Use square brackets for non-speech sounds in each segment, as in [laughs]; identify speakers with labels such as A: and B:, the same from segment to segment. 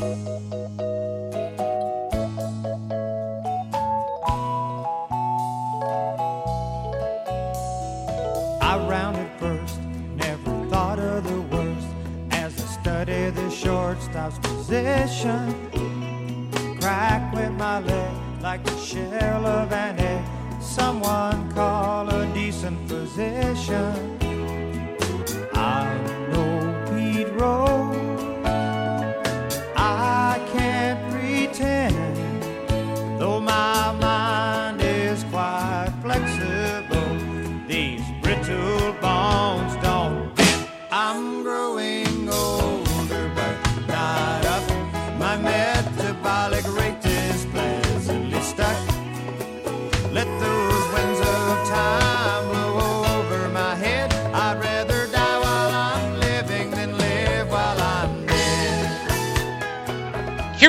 A: I rounded first, never thought of the worst as I studied the shortstop's position. Crack with my leg like the shell of an egg. Someone call a decent physician.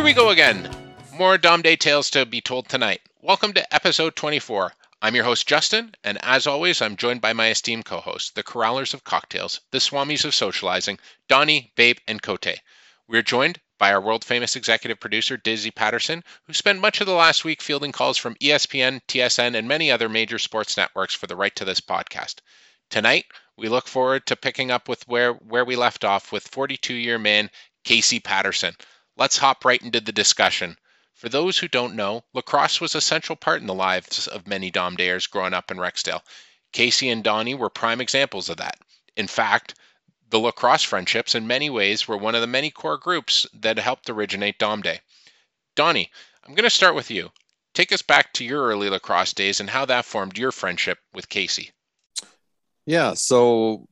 B: We go again. More Dom Day tales to be told tonight. Welcome to episode 24. I'm your host, Justin, and as always, I'm joined by my esteemed co hosts, the Corrallers of Cocktails, the Swamis of Socializing, Donnie, Babe, and Cote. We're joined by our world famous executive producer, Dizzy Patterson, who spent much of the last week fielding calls from ESPN, TSN, and many other major sports networks for the right to this podcast. Tonight, we look forward to picking up with where, where we left off with 42 year man Casey Patterson. Let's hop right into the discussion. For those who don't know, lacrosse was a central part in the lives of many Dom Dayers growing up in Rexdale. Casey and Donnie were prime examples of that. In fact, the lacrosse friendships in many ways were one of the many core groups that helped originate Dom Day. Donnie, I'm going to start with you. Take us back to your early lacrosse days and how that formed your friendship with Casey.
C: Yeah. So,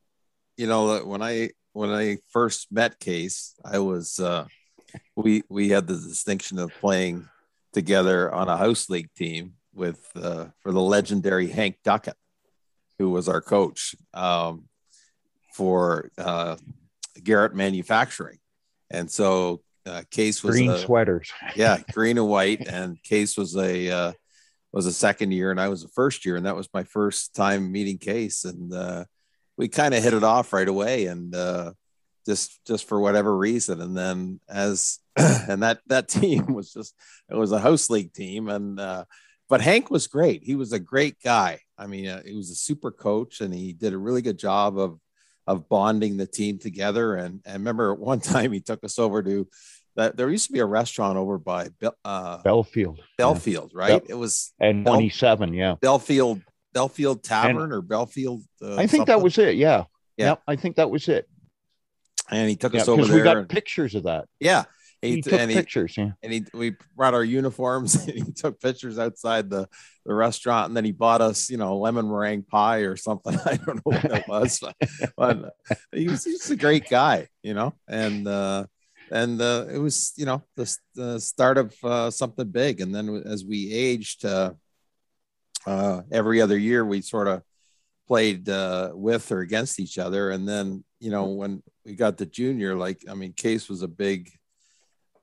C: you know, when I when I first met Case, I was uh, we we had the distinction of playing together on a house league team with uh, for the legendary Hank Duckett, who was our coach um, for uh, Garrett Manufacturing, and so uh, Case was
D: Green
C: a,
D: sweaters. [laughs]
C: yeah, green and white. And Case was a uh, was a second year, and I was a first year, and that was my first time meeting Case, and uh, we kind of hit it off right away, and uh, just just for whatever reason, and then as [clears throat] and that that [laughs] team was just it was a house league team, and uh, but Hank was great. He was a great guy. I mean, uh, he was a super coach, and he did a really good job of of bonding the team together. And, and remember, at one [laughs] time he took us over to that. There used to be a restaurant over by uh,
D: Belfield.
C: Belfield, right?
D: Yep.
C: It was
D: And
C: Bel-
D: 27, yeah.
C: Belfield Belfield Tavern or Belfield. Uh,
D: I think that was it. Yeah.
C: Yeah.
D: Yep, I think that was it.
C: And he took
D: Yeah,
C: us over there.
D: we got
C: and-
D: pictures of that.
C: yeah,
D: He,
C: he,
D: took
C: and he
D: pictures. Yeah.
C: and he we brought our uniforms [laughs] and he took pictures outside the the restaurant and then he bought us you know lemon meringue pie or something [laughs] i don't know what it was but, but he was he's a great guy you know and uh and uh it was you know the, the start of uh, something big and then as we aged uh uh every other year we sort of played uh with or against each other. And then you know when we got the junior like i mean case was a big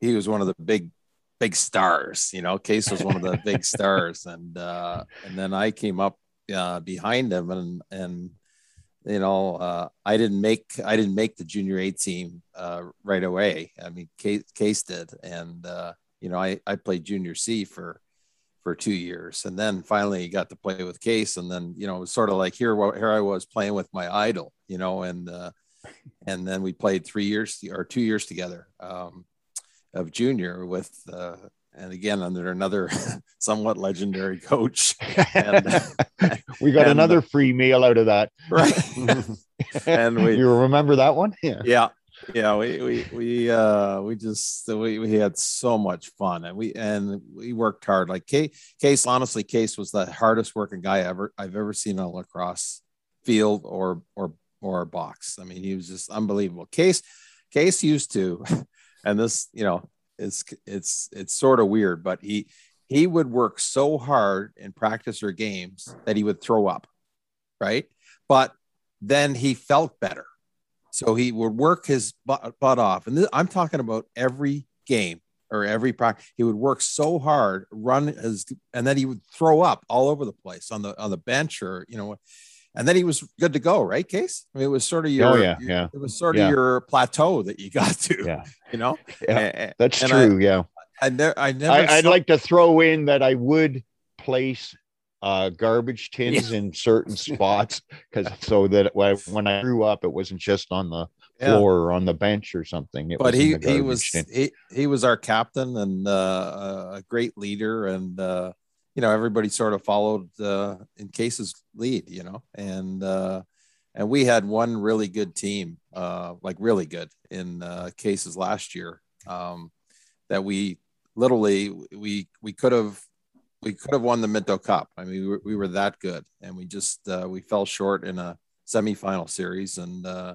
C: he was one of the big big stars you know case was one of the [laughs] big stars. And uh and then i came up uh behind him and and you know uh i didn't make i didn't make the junior a team uh right away. I mean case, case did. And uh you know i i played junior c for for two years and then finally he got to play with case and then you know it was sort of like here here i was playing with my idol you know and uh [laughs] and then we played three years or two years together um of junior with uh and again under another [laughs] somewhat legendary coach and [laughs]
D: we got
C: and-
D: another free meal out of that.
C: right and we
D: you remember that one? Yeah.
C: yeah yeah we we we uh we just we, we had so much fun and we and we worked hard. Like case, case honestly case was the hardest working guy ever i've ever seen on a lacrosse field or or or box. I mean he was just unbelievable. Case case used to [laughs] and this you know it's it's it's sort of weird but he he would work so hard in practice or games that he would throw up right? But then he felt better so he would work his butt, butt off. And this, I'm talking about every game or every practice. He would work so hard, run his, and then he would throw up all over the place on the on the bench or you know, and then he was good to go, right? Case. I mean, it was sort of your.
D: oh yeah,
C: your-
D: yeah,
C: It was sort
D: Yeah.
C: of your plateau that you got to.
D: yeah, [laughs]
C: You know.
D: yeah.
C: A-
D: That's
C: and I-
D: true. yeah.
C: I, ne- I never.
D: I, I'd like to throw in that I would place uh, garbage [laughs] tins in certain spots because [laughs] so that when when I grew up, it wasn't just on the
C: Yeah.
D: floor or on the bench or something. It
C: but
D: was
C: he he was
D: tin.
C: he, he was our captain and uh, a great leader and uh, you know everybody sort of followed uh, in case's lead you know and uh, and we had one really good team uh, like really good in uh, cases last year um, that we literally we we could have we could have won the Minto Cup. I mean, we were, we were that good, and we just uh, we fell short in a semifinal series, and uh,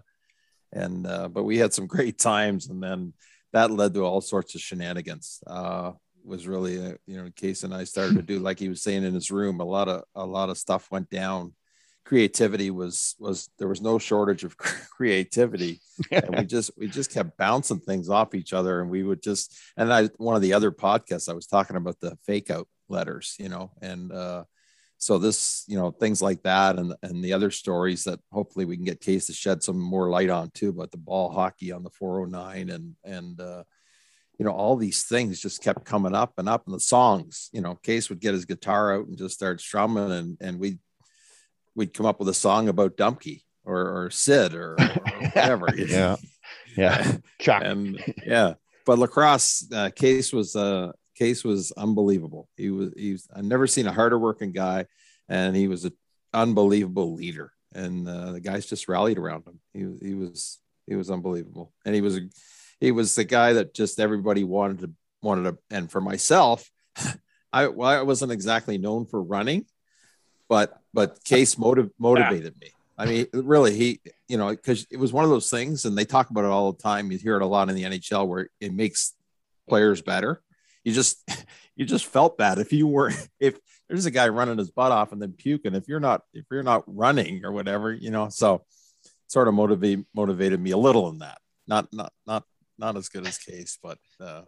C: and uh, but we had some [laughs] great times, and then that led to all sorts of shenanigans. Uh, was really uh, you know, Case and I started to do [laughs] like he was saying in his room. A lot of a lot of stuff went down. Creativity was was there was no shortage of [laughs] creativity and we just we just kept bouncing things off each other and we would just and i one of the other podcasts i was talking about the fake out letters you know and uh so this you know things like that and and the other stories that hopefully we can get case to shed some more light on too about the ball hockey on the 409 and and uh you know all these things just kept coming up and up and the songs you know case would get his guitar out and just start strumming and and we we'd come up with a song about dumpkey or, or sid or, or [laughs] whatever
D: yeah, yeah. Chuck.
C: and yeah but lacrosse uh, case was uh case was unbelievable. He was he's i've never seen a harder working guy and he was an unbelievable leader. And uh, the guys just rallied around him. He, was- he was he was unbelievable. And he was a, he was the guy that just everybody wanted to wanted to and for myself [laughs] i well, i wasn't exactly known for running but but case motiv- [laughs] motivated me. I mean really he you know because it was one of those things and they talk about it all the time. You hear it a lot in the nhl where it makes players better you just [laughs] you just felt bad. If you were [laughs] if there's a guy running his butt off and then puking if you're not if you're not running or whatever you know so sort of motivate motivated me a little in that. Not not not not as good as case but uh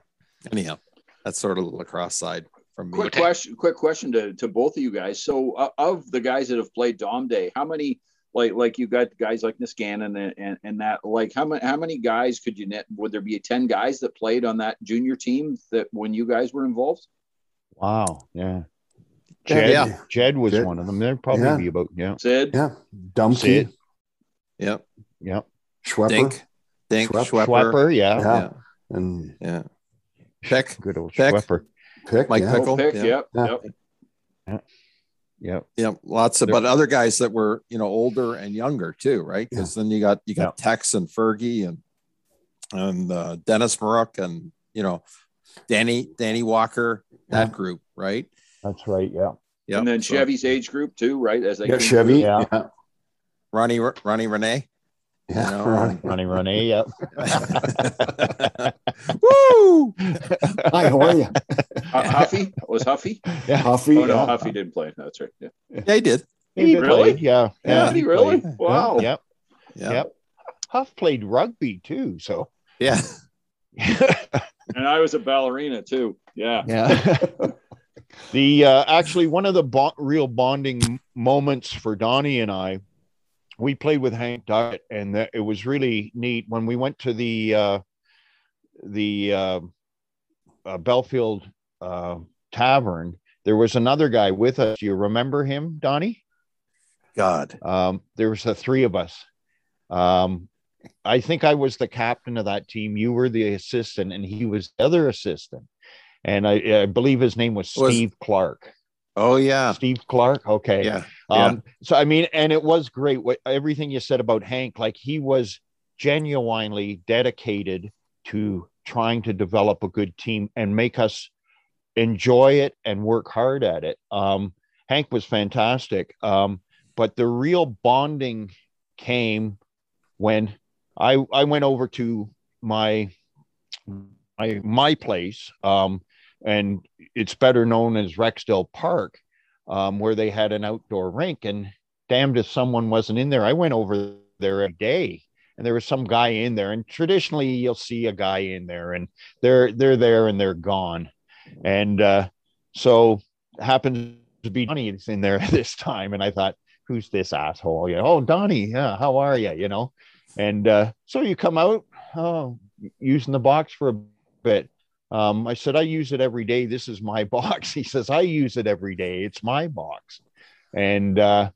C: anyhow that's sort of the lacrosse side from me.
E: Quick question, quick question to, to both of you guys. So, uh, of the guys that have played Dom Day, how many like like you got guys like Niskanen and, and and that like how many how many guys could you net? Would there be ten guys that played on that junior team that when you guys were involved?
D: Wow. Yeah.
F: Yeah,
D: Jed,
C: yeah.
D: Jed was
F: Jed.
D: one of them. There'd probably
F: Yeah.
D: be about yeah.
E: Sid,
F: Yeah. Dumpkey,
D: Sid.
C: yep
D: Yeah.
F: Schwepper,
C: dink dink schwepper,
D: Schwepper, yeah.
F: Yeah.
C: yeah
F: and
C: yeah pick
D: Good old
C: Pick.
D: Schwepper.
F: Pick.
C: Mike
F: yeah.
C: Pick.
E: oh, pick,
C: yeah.
E: yep,
F: Yeah.
E: yep.
D: Yeah.
C: Yeah, lots of,
D: There-
C: but other guys that were, you know, older and younger too, right? Because then you got you got Tex and Fergie and and uh, Dennis Marook and you know Danny Danny Walker, that
F: Yeah.
C: group, right?
D: That's right. Yeah.
C: Yeah,
E: and then Chevy's age group too, right? As they
F: Yeah,
E: came
F: Chevy.
D: Yeah.
F: Yeah.
C: Ronnie Ronnie Renee.
F: Yeah.
C: You know,
F: right.
D: Running, running. Yeah. [laughs]
C: Woo!
F: Hi, how are you?
E: Uh, Huffy was Huffy.
F: Huffy.
E: Oh no,
F: yeah.
E: Huffy didn't play. No, That's right. Yeah.
C: Yeah, he did.
D: He
E: Really?
D: played, Yeah.
C: Yeah,
E: Did he really?
C: played.
E: Wow.
D: Yep.
C: Yeah,
D: Yep. Huff played rugby too. So.
C: yeah. [laughs]
E: And I was a ballerina too. Yeah.
D: Yeah. [laughs] the uh, actually one of the bo- real bonding moments for Donnie and I, we played with Hank Duckett, and that, it was really neat when we went to the uh, the uh, uh, Belfield uh, Tavern. There was another guy with us. Do you remember him, Donnie?
C: God.
D: Um, there was the three of us. Um, I think I was the captain of that team. You were the assistant, and he was the other assistant. And I, I believe his name was
C: Was-
D: Steve Clark.
C: Oh yeah.
D: Steve Clark. Okay.
C: Yeah.
D: Um, so I mean, and it was great. What everything you said about Hank, like he was genuinely dedicated to trying to develop a good team and make us enjoy it and work hard at it. Um, Hank was fantastic. Um, but the real bonding came when I I went over to my my my place, um, and it's better known as Rexdale Park, um, where they had an outdoor rink. And damned if someone wasn't in there. I went over there a day, and there was some guy in there. And traditionally, you'll see a guy in there, and they're they're there and they're gone. And uh, so happens to be Donnie's in there [laughs] this time, and I thought, who's this asshole? You know, oh, Donnie, yeah, how are you? You know, and uh, so you come out oh, using the box for a bit. Um, I said, I use it every day. This is my [laughs] box. He says, I use it every day. It's my box. And uh,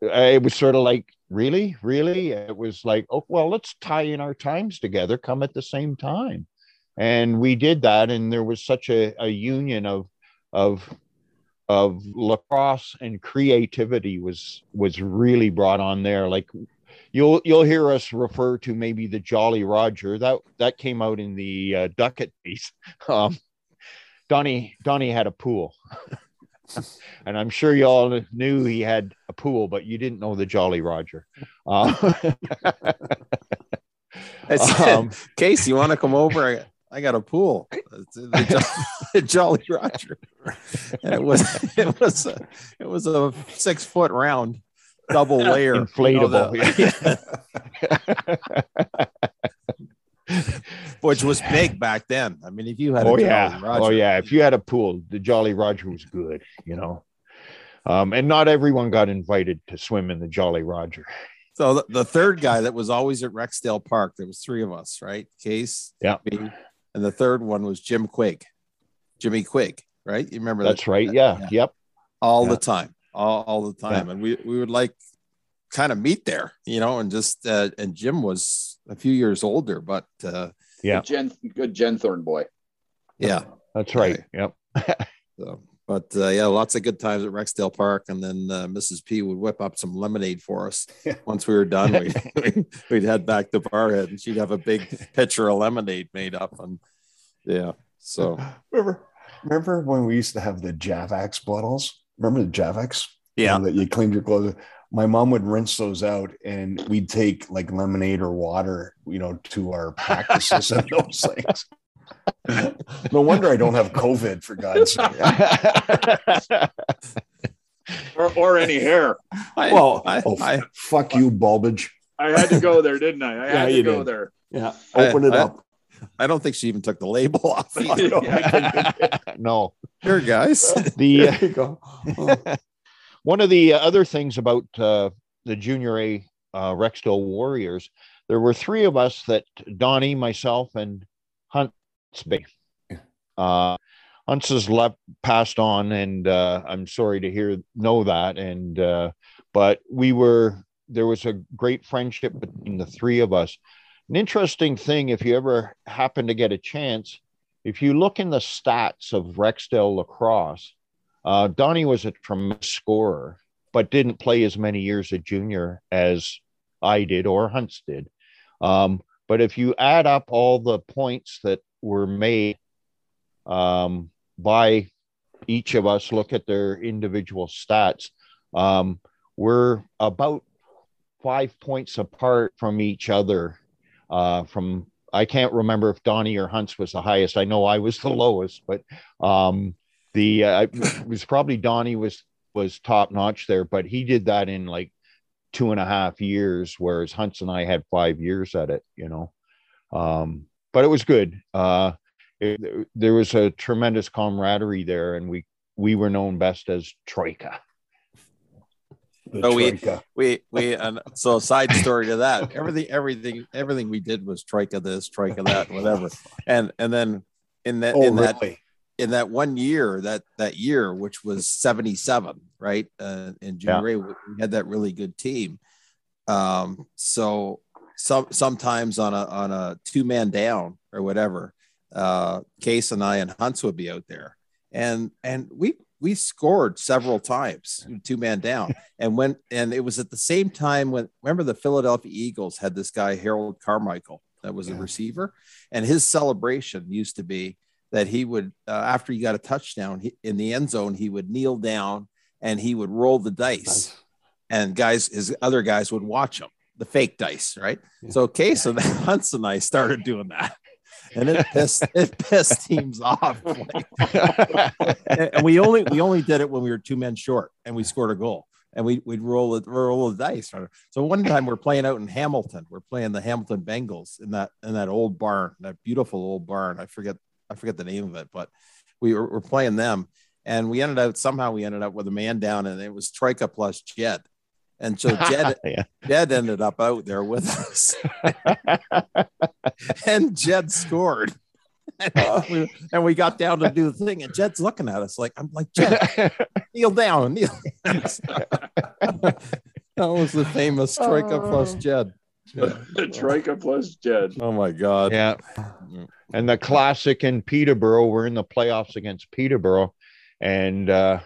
D: it was sort of like, really? Really? It was like, oh, well, let's tie in our times together, come at the same time. And we did that. And there was such a, a union of, of, of lacrosse and creativity was was really brought on there like you'll you'll hear us refer to maybe the Jolly Roger that that came out in the uh, Duckett piece. [laughs] Um, Donnie Donnie had a pool, [laughs] and I'm sure you all knew he had a pool, but you didn't know the Jolly Roger. Uh, [laughs] um,
C: Case, you want to come over? I, I got a pool. The Jo- Jolly Roger, and it was it was a, it was a six foot round double [laughs] layer
D: Inflatable, [laughs]
C: which was big back then. I mean, if you had, a
D: oh yeah,
C: Roger,
D: oh yeah. If you had a pool, the Jolly Roger was good, you know. Um, and not everyone got invited to swim in the Jolly Roger.
C: So the, the third guy that was always at Rexdale Park, there was three of us, right? Case,
D: Yeah.
C: me, and the third one was Jim quig Jimmy quig right? You remember
D: That's
C: that?
D: right. Yeah. Yep.
C: all
D: Yeah.
C: the time, all, all the time, and we we would like kind of meet there, you know, and just uh, and Jim was a few years older, but uh,
D: Yeah.
E: Good Jen, good Jen Thorne boy.
C: yeah,
D: That's right. Yep. [laughs]
C: So, but uh, yeah, lots of good times at Rexdale Park, and then uh, Mrs. P would whip up some lemonade for us. Once we were done, [laughs] we'd, [laughs] we'd head back to Barhead, and she'd have a big pitcher of lemonade made up, and yeah, so
F: Remember, remember when we used to have the Javex bottles? Remember the Javex?
C: yeah,
F: that you cleaned your clothes. My mom would rinse those out, and we'd take like lemonade or water, you know, to our practices and [laughs] those things. no wonder I don't have COVID, for God's sake. [laughs]
E: Or, or any hair.
C: I,
F: Well,
C: I,
F: oh,
C: I,
F: fuck you, Bulbage.
E: I had to go there, didn't I? I
F: Yeah,
E: had to
F: you
E: go
F: did.
E: there.
F: Yeah,
C: I-
F: open it
C: I-
F: up. [laughs]
C: I don't think she even took the label off. [laughs] [laughs]
D: no.
C: Here, guys.
D: The
F: There you go. Oh,
D: one of the other things about uh, the junior A uh, Rexdale Warriors, there were three of us that Donnie, myself, and Huntsby. Uh, Hunts has left, passed on, and uh, I'm sorry to hear know that. And uh, but we were there was a great friendship between the three of us. An interesting thing, if you ever happen to get a chance, if you look in the stats of Rexdale lacrosse, uh, Donnie was a tremendous scorer, but didn't play as many years at junior as I did or Hunts did. Um, but if you add up all the points that were made um, by each of us, look at their individual stats, um, we're about five points apart from each other. Uh, from I can't remember if Donnie or Hunts was the highest. I know I was the [laughs] lowest, but um, the uh, it was probably Donnie was was top notch there, but he did that in like two and a half years, whereas Hunts and I had five years at it, you know. Um, but it was good. Uh, it, there was a tremendous camaraderie there, and we we were known best as Troika.
F: The
C: So we-
F: troika.
C: we we and so side story to that. Everything everything everything we did was troika this troika that whatever. And and then in that
F: Oh,
C: in that in that one year that that year which was 77 right uh, A, we we had that really good team. Um so some sometimes on a on a two man down or whatever uh case and i and hunts would be out there. And and we we scored several times two man down. [laughs] And when and it was at the same time when remember the philadelphia eagles had this guy harold carmichael that was a receiver? And his celebration used to be that he would uh, after he got a touchdown he, in the end zone he would kneel down and he would roll the dice.
F: Nice.
C: and guys his other guys would watch him the fake dice right?
F: Yeah.
C: so case and [laughs] hunts and i started doing that and it pissed it pissed [laughs] teams off. Like, and and we only we only did it when we were two men short and we scored a goal. And we, we'd roll it roll the dice so one [laughs] time we're playing out in hamilton. We're playing the hamilton bengals in that in that old barn that beautiful old barn. I forget i forget the name of it but we were, were playing them. And we ended up somehow we ended up with a man down and it was troika plus Jed And so Jed, [laughs]
D: yeah.
C: Jed ended up out there with us, [laughs] and Jed scored. And we, got down to do the thing, and Jed's looking at us like, I'm like, Jed, [laughs] kneel down, kneel. that was the famous Troika plus Jed.
E: Troika plus Jed.
C: Oh my God.
D: yeah. And the classic in Peterborough, we're in the playoffs against Peterborough. And uh,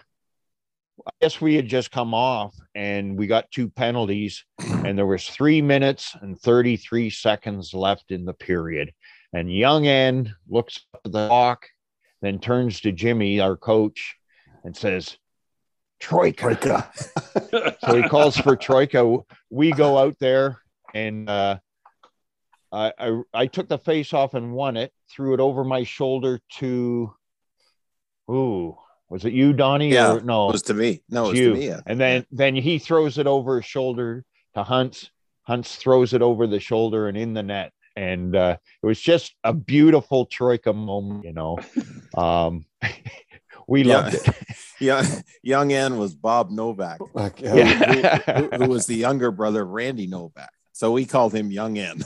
D: I guess we had just come off and we got two penalties, [clears throat] and there was three minutes and 33 seconds left in the period. And young N looks up at the clock, then turns to Jimmy, our coach, and says, Troika.
F: Troika. [laughs]
D: So he calls for Troika. We go out there and uh, I, I I took the face off and won it. Threw it over my shoulder to, ooh, was it you, Donnie?
C: Yeah,
D: or, no,
C: It was to me. No, it was
D: you.
C: to me. yeah.
D: and then then he throws it over his shoulder to Hunts. Hunts throws it over the shoulder and in the net. And uh, it was just a beautiful Troika moment, you know. [laughs] Um, [laughs] we
C: Yeah.
D: loved it.
C: Yeah, [laughs] young N was Bob Novak,
F: Like,
C: who,
D: Yeah.
C: who- who was the younger brother of Randy Novak. So we called him Young N.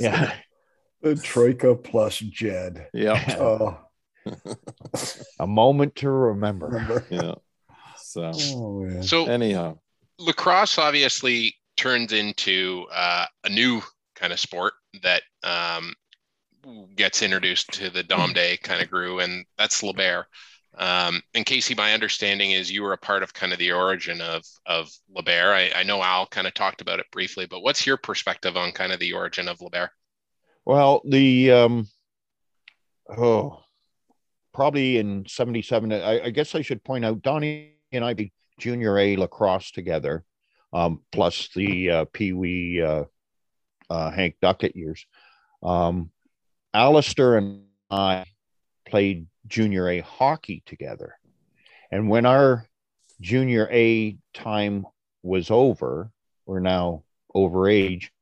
D: yeah.
F: The Troika plus Jed.
C: yeah,
F: Oh,
D: A moment to remember.
F: remember? [laughs]
C: yeah. So
F: Oh.
B: So
C: anyhow,
B: lacrosse obviously turns into uh, a new kind of sport that um, gets introduced to the Dom Day kind of grew, and that's LeBert. Um, and Casey, my understanding is you were a part of kind of the origin of of LeBert. I, I know Al kind of talked about it briefly, but what's your perspective on kind of the origin of LeBert?
D: Well, the um, oh, probably in '77. I, I guess I should point out Donnie and I be junior A lacrosse together, um, plus the uh, Pee Wee uh, uh, Hank Duckett years. Um, Alistair and I played junior A hockey together, and when our junior A time was over, we're now over age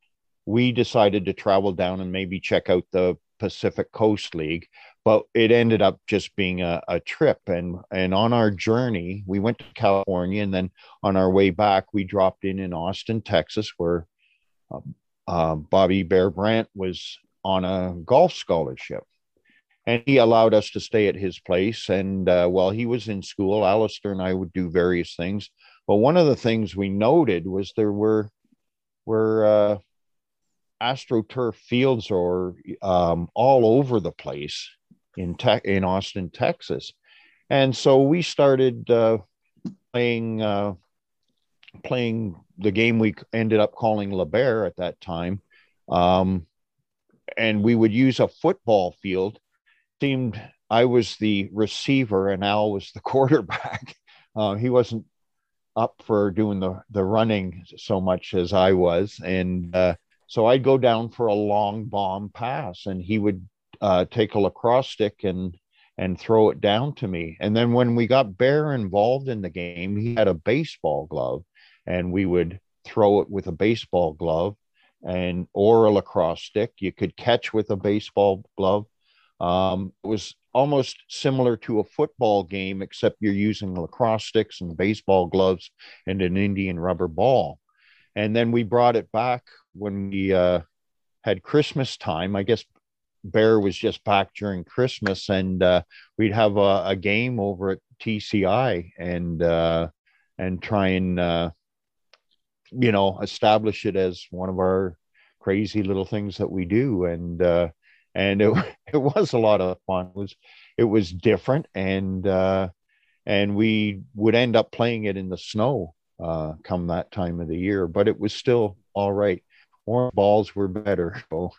D: we decided to travel down and maybe check out the Pacific Coast League, but it ended up just being a, a trip. And and on our journey, we went to California, and then on our way back, we dropped in in Austin, Texas, where uh, Bobby Bear Brandt was on a golf scholarship. And he allowed us to stay at his place. And uh, while he was in school, Alistair and I would do various things. But one of the things we noted was there were were uh, astroturf fields or um, all over the place in in Austin, Texas, and so we started uh, playing uh, playing the game we ended up calling LeBert at that time, um, and we would use a football field. Seemed I was the receiver and Al was the [laughs] quarterback. Uh, he wasn't up for doing the the running so much as I was, and uh, so I'd go down for a long bomb pass, and he would uh, take a lacrosse stick and and throw it down to me. And then when we got Bear involved in the game, he had a baseball glove, and we would throw it with a baseball glove, and or a lacrosse stick. You could catch with a baseball glove. Um, it was almost similar to a football game, except you're using lacrosse sticks and baseball gloves and an Indian rubber ball. And then we brought it back when we uh, had Christmas time. I guess Bear was just back during Christmas, and uh, we'd have a, a, game over at TCI and uh, and try and uh, you know establish it as one of our crazy little things that we do. And uh, and it, [laughs] it was a lot of fun. It was it was different, and uh, and we would end up playing it in the snow uh, come that time of the year, but it was still all right. More balls were better, [laughs] so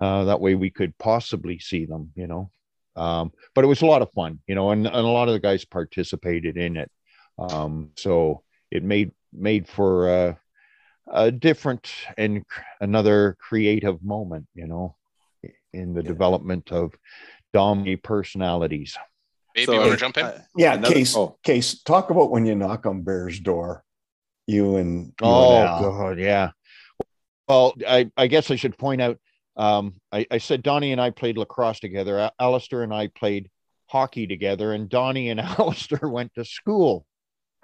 D: uh, that way we could possibly see them, you know. Um, but it was a lot of fun, you know, and, and a lot of the guys participated in it. Um, so it made made for a, a different and another creative moment, you know, in the yeah. development of Dommy personalities.
B: Babe, so, you want to jump in?
F: Uh, yeah, another, case oh. case. Talk about when you knock on Bear's door, you and you
D: oh
F: and
D: god, yeah. Well, I, I guess I should point out. Um, I, I said Donnie and I played lacrosse together. Alistair and I played hockey together, and Donnie and [laughs] Alistair went to school,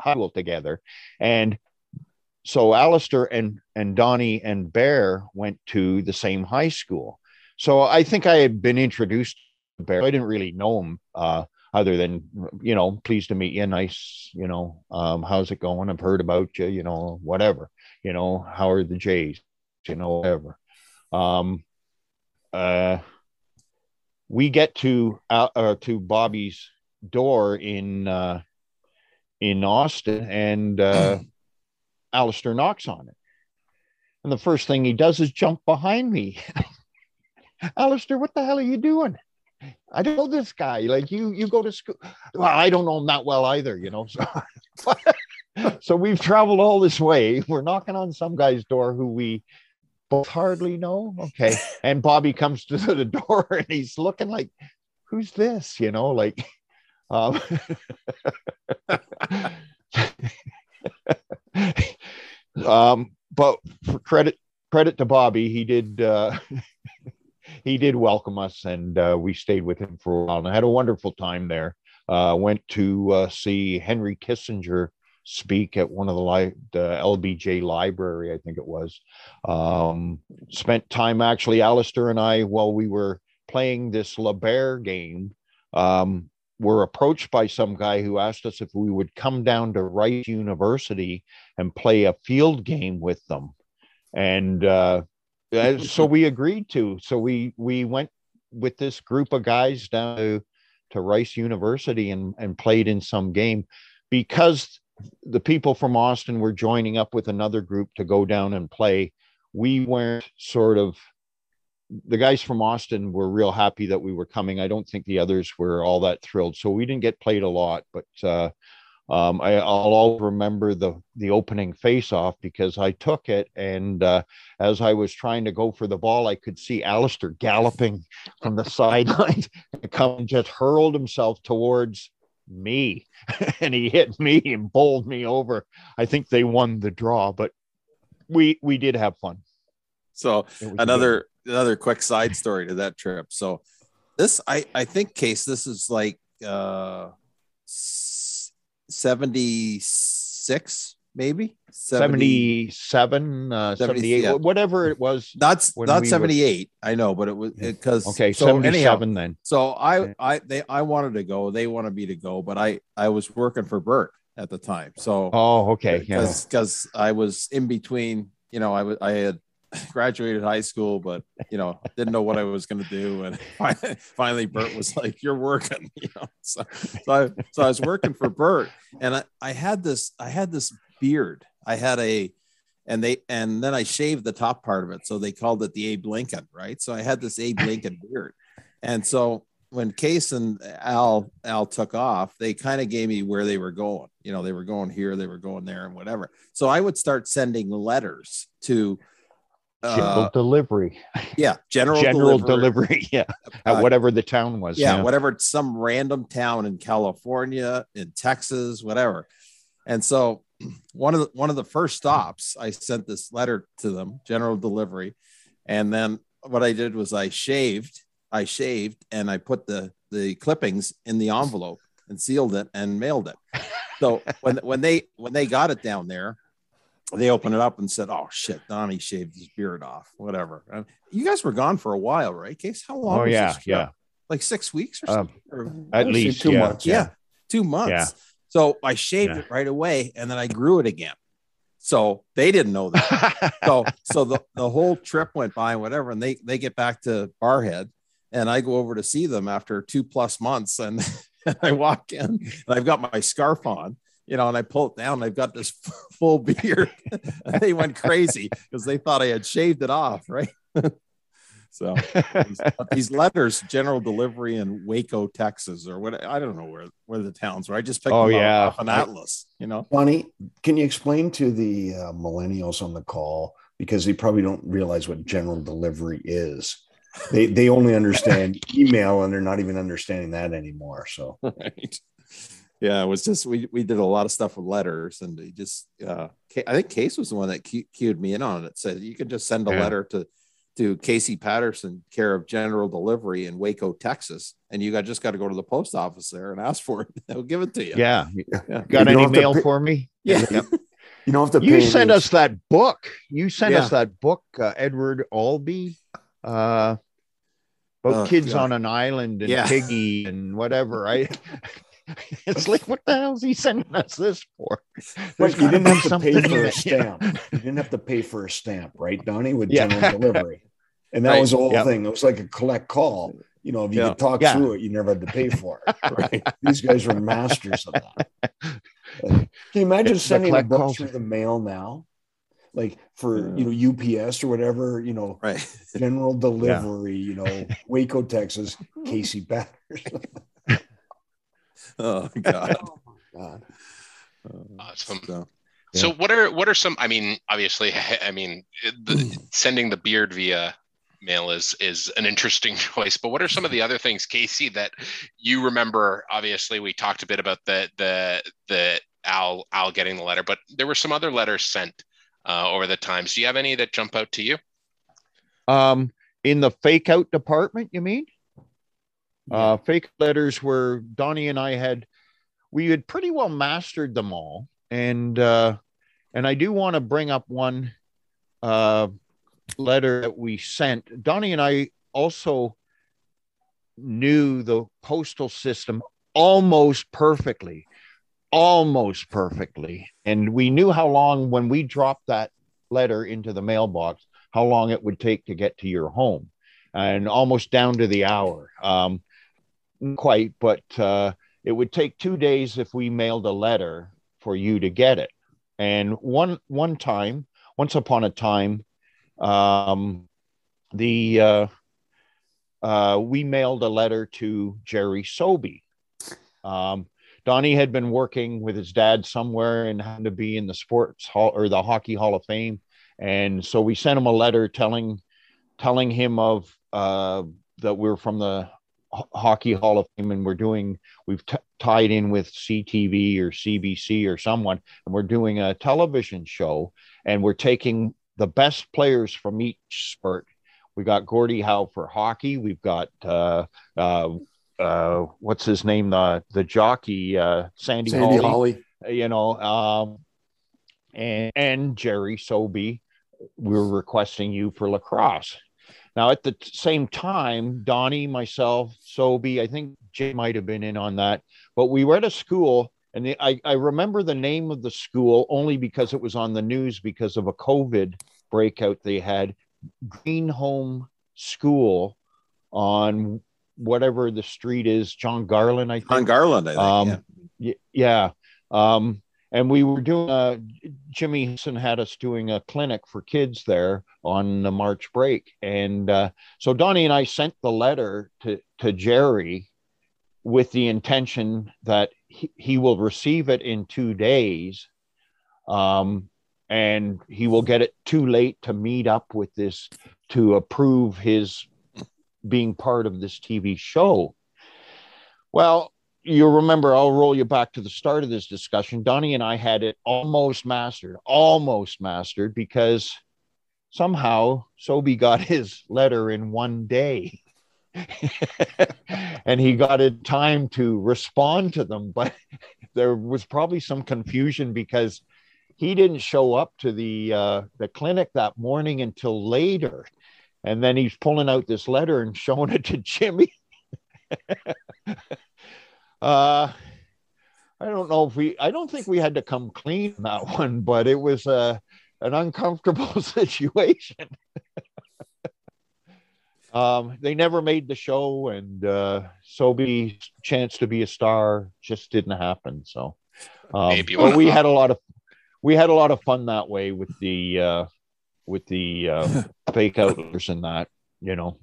D: high school together. And so Alistair and and Donnie and Bear went to the same high school. So I think I had been introduced to Bear. I didn't really know him uh, other than you know, pleased to meet you, nice, you know, um, how's it going? I've heard about you, you know, whatever, you know, how are the Jays, you know, whatever. Um, uh, we get to uh, uh, to Bobby's door in uh, in Austin, and uh, [clears throat] Alistair knocks on it. And the first thing he does is jump behind me. [laughs] Alistair, what the hell are you doing? I don't know this guy. Like you, you go to school. Well, I don't know him that well either, you know. [laughs] So, so we've traveled all this way. We're knocking on some guy's door who we both hardly know. Okay. [laughs] And Bobby comes to the door and he's looking like, who's this? You know, like um, [laughs] um, but for credit credit to Bobby, he did uh, [laughs] he did welcome us, and uh, we stayed with him for a while, and I had a wonderful time there. Uh, went to uh, see Henry Kissinger speak at one of the, li- the LBJ library, I think it was. Um, spent time actually, Alistair and I, while we were playing this LeBert game, um, were approached by some guy who asked us if we would come down to Rice University and play a field game with them. And uh, so we agreed to. So we we went with this group of guys down to, to Rice University and, and played in some game because the people from Austin were joining up with another group to go down and play. We weren't sort of the guys from Austin were real happy that we were coming. I don't think the others were all that thrilled. So we didn't get played a lot, but uh, um, I, will all remember the the opening face off because I took it, and uh, as I was trying to go for the ball, I could see Alistair galloping from the [laughs] sideline and come just hurled himself towards me, [laughs] and he hit me and bowled me over. I think they won the draw, but we we did have fun.
C: So another good. another quick side story to that trip. So this I I think case this is like uh 76 maybe
D: 70, 77 uh 78 yeah. whatever it was
C: not not 78 were... i know but it was because
D: okay so 77 anyhow, then
C: so i i they i wanted to go they wanted me to go but i i was working for bert at the time so
D: oh okay
C: because because i was in between you know i was i had [laughs] graduated high school, but you know, didn't know what I was going to do. And [laughs] finally, finally, Bert was like, "You're working," [laughs] you know. So, so I, so I was working for Bert, and I, I had this, I had this beard. I had a, and they, and then I shaved the top part of it, so they called it the Abe Lincoln, right? So I had this Abe [laughs] Lincoln beard, and so when Case and Al Al took off, they kind of gave me where they were going. You know, they were going here, they were going there, and whatever. So I would start sending letters to
D: general uh, delivery.
C: Yeah,
D: general general delivery. delivery [laughs] yeah, at uh, whatever the town was.
C: Yeah, yeah, whatever some random town in California, in Texas, whatever. And so one of the one of the first stops, I sent this letter to them, general delivery, and then what I did was I shaved, I shaved, and I put the the clippings in the envelope and sealed it and mailed it. So [laughs] when when they when they got it down there, they opened it up and said, "Oh shit, Donnie shaved his beard off." Whatever. And you guys were gone for a while, right? Case how long?
D: Oh yeah, yeah,
C: like six weeks or um, something. or,
D: at least two yeah. months.
C: Yeah. yeah. two months. Yeah. So I shaved yeah. it right away, and then I grew it again. So they didn't know that. [laughs] so so the, the whole trip went by, and whatever, and they they get back to Barhead and I go over to see them after two plus months, and, [laughs] and I walk in, and I've got my scarf on you know, and I pull it down. I've got this [laughs] full beard. they went crazy because they thought I had shaved it off, right? So [laughs] these, these, letters, general delivery in Waco, Texas, or what I don't know where where the towns were. I just picked oh, them yeah. off an atlas. You know,
F: Bonnie, can you explain to the uh, millennials on the call because they probably don't realize what general delivery is. They they only understand [laughs] email and they're not even understanding that anymore. So right
C: yeah, it was just we we did a lot of stuff with letters, and he just uh, I think Case was the one that cued me in on it. Said you can just send a yeah. letter to to Casey Patterson, care of General Delivery in Waco, Texas, and you got just got to go to the post office there and ask for it. [laughs] They'll give it to you.
D: Yeah, yeah. got you any mail for me?
C: Yeah. Yep.
F: You don't have to.
D: You
F: pay
D: sent
F: any-
D: us that book. You sent us that book, uh, Edward Albee, uh, about
C: Oh,
D: kids
C: God.
D: on an island and
C: Yeah.
D: piggy and whatever. I. [laughs] [laughs] It's like, what the hell is he sending us this for?
F: Right, you didn't have to pay for a stamp. You didn't have to pay for a stamp, right, Donnie, with
D: Yeah.
F: general delivery. And that
D: Right,
F: was the whole
D: yeah.
F: thing. It was like a collect call. You know, if you
C: Yeah.
F: could talk through it, you never had to pay for it. [laughs] Right. These guys are masters of that. Like, can you imagine
D: It's
F: sending a book
D: calls.
F: through the mail now? Like for
C: Yeah.
F: you know, UPS or whatever, you know,
C: Right.
F: general [laughs] delivery, you know, Waco, Texas, Casey Batters. [laughs]
C: Oh God.
F: God.
B: Awesome.
C: So,
B: So what are what are some? I mean, obviously, [laughs] I mean, the, sending the beard via mail is is an interesting [laughs] choice. But what are some of the other things, Casey, that you remember? Obviously, we talked a bit about the the the Al Al getting the letter, but there were some other letters sent uh, over the times. Do you have any that jump out to you?
D: Um, in the fake out department, you mean? Uh, fake letters where Donnie and I had, we had pretty well mastered them all, and uh, and I do want to bring up one uh, letter that we sent. Donnie and I also knew the postal system almost perfectly, almost perfectly, and we knew how long when we dropped that letter into the mailbox how long it would take to get to your home and almost down to the hour. Um, quite but uh, it would take two days if we mailed a letter for you to get it. And one one time once upon a time um, the uh, uh, we mailed a letter to jerry sobey. Um, donnie had been working with his dad somewhere and happened to be in the sports hall or the hockey hall of fame. And so we sent him a letter telling telling him of uh, that we're from the hockey hall of fame and we're doing we've t- tied in with ctv or cbc or someone and we're doing a television show and we're taking the best players from each sport we got gordie howe for hockey we've got uh, uh, uh, what's his name the the jockey uh, sandy,
F: Sandy
D: Hawley
F: Holly.
D: you know, um, and, and Jerry Sobey, We're requesting you for lacrosse. Now, at the same time, Donnie, myself, Sobey, I think Jay might have been in on that, but we were at a school, and the, I, I remember the name of the school only because it was on the news because of a COVID breakout they had. Greenholme School on whatever the street is, John Garland, I think.
C: John Garland, I think.
D: Um,
C: yeah.
D: yeah. Um, and we were doing a, Jimmy Henson had us doing a clinic for kids there on the March break. And uh, so Donnie and I sent the letter to, to Jerry with the intention that he, he will receive it in two days. Um, and he will get it too late to meet up with this to approve his being part of this TV show. Well, you remember, I'll roll you back to the start of this discussion. Donnie and I had it almost mastered, almost mastered, because somehow Sobey got [laughs] his letter in one day. [laughs] and he got it time to respond to them. But [laughs] there was probably some confusion because he didn't show up to the uh, the clinic that morning until later. And then he's pulling out this letter and showing it to Jimmy. Uh, I don't know if we, I don't think we had to come clean on that one, but it was uh, an uncomfortable [laughs] situation. [laughs] um, they never made the show, and uh, Sobey's chance to be a star just didn't happen. So, um,
B: Maybe
D: but we had a lot of, we had a lot of fun that way with the, uh, with the uh, [laughs] fake outers and that, you know.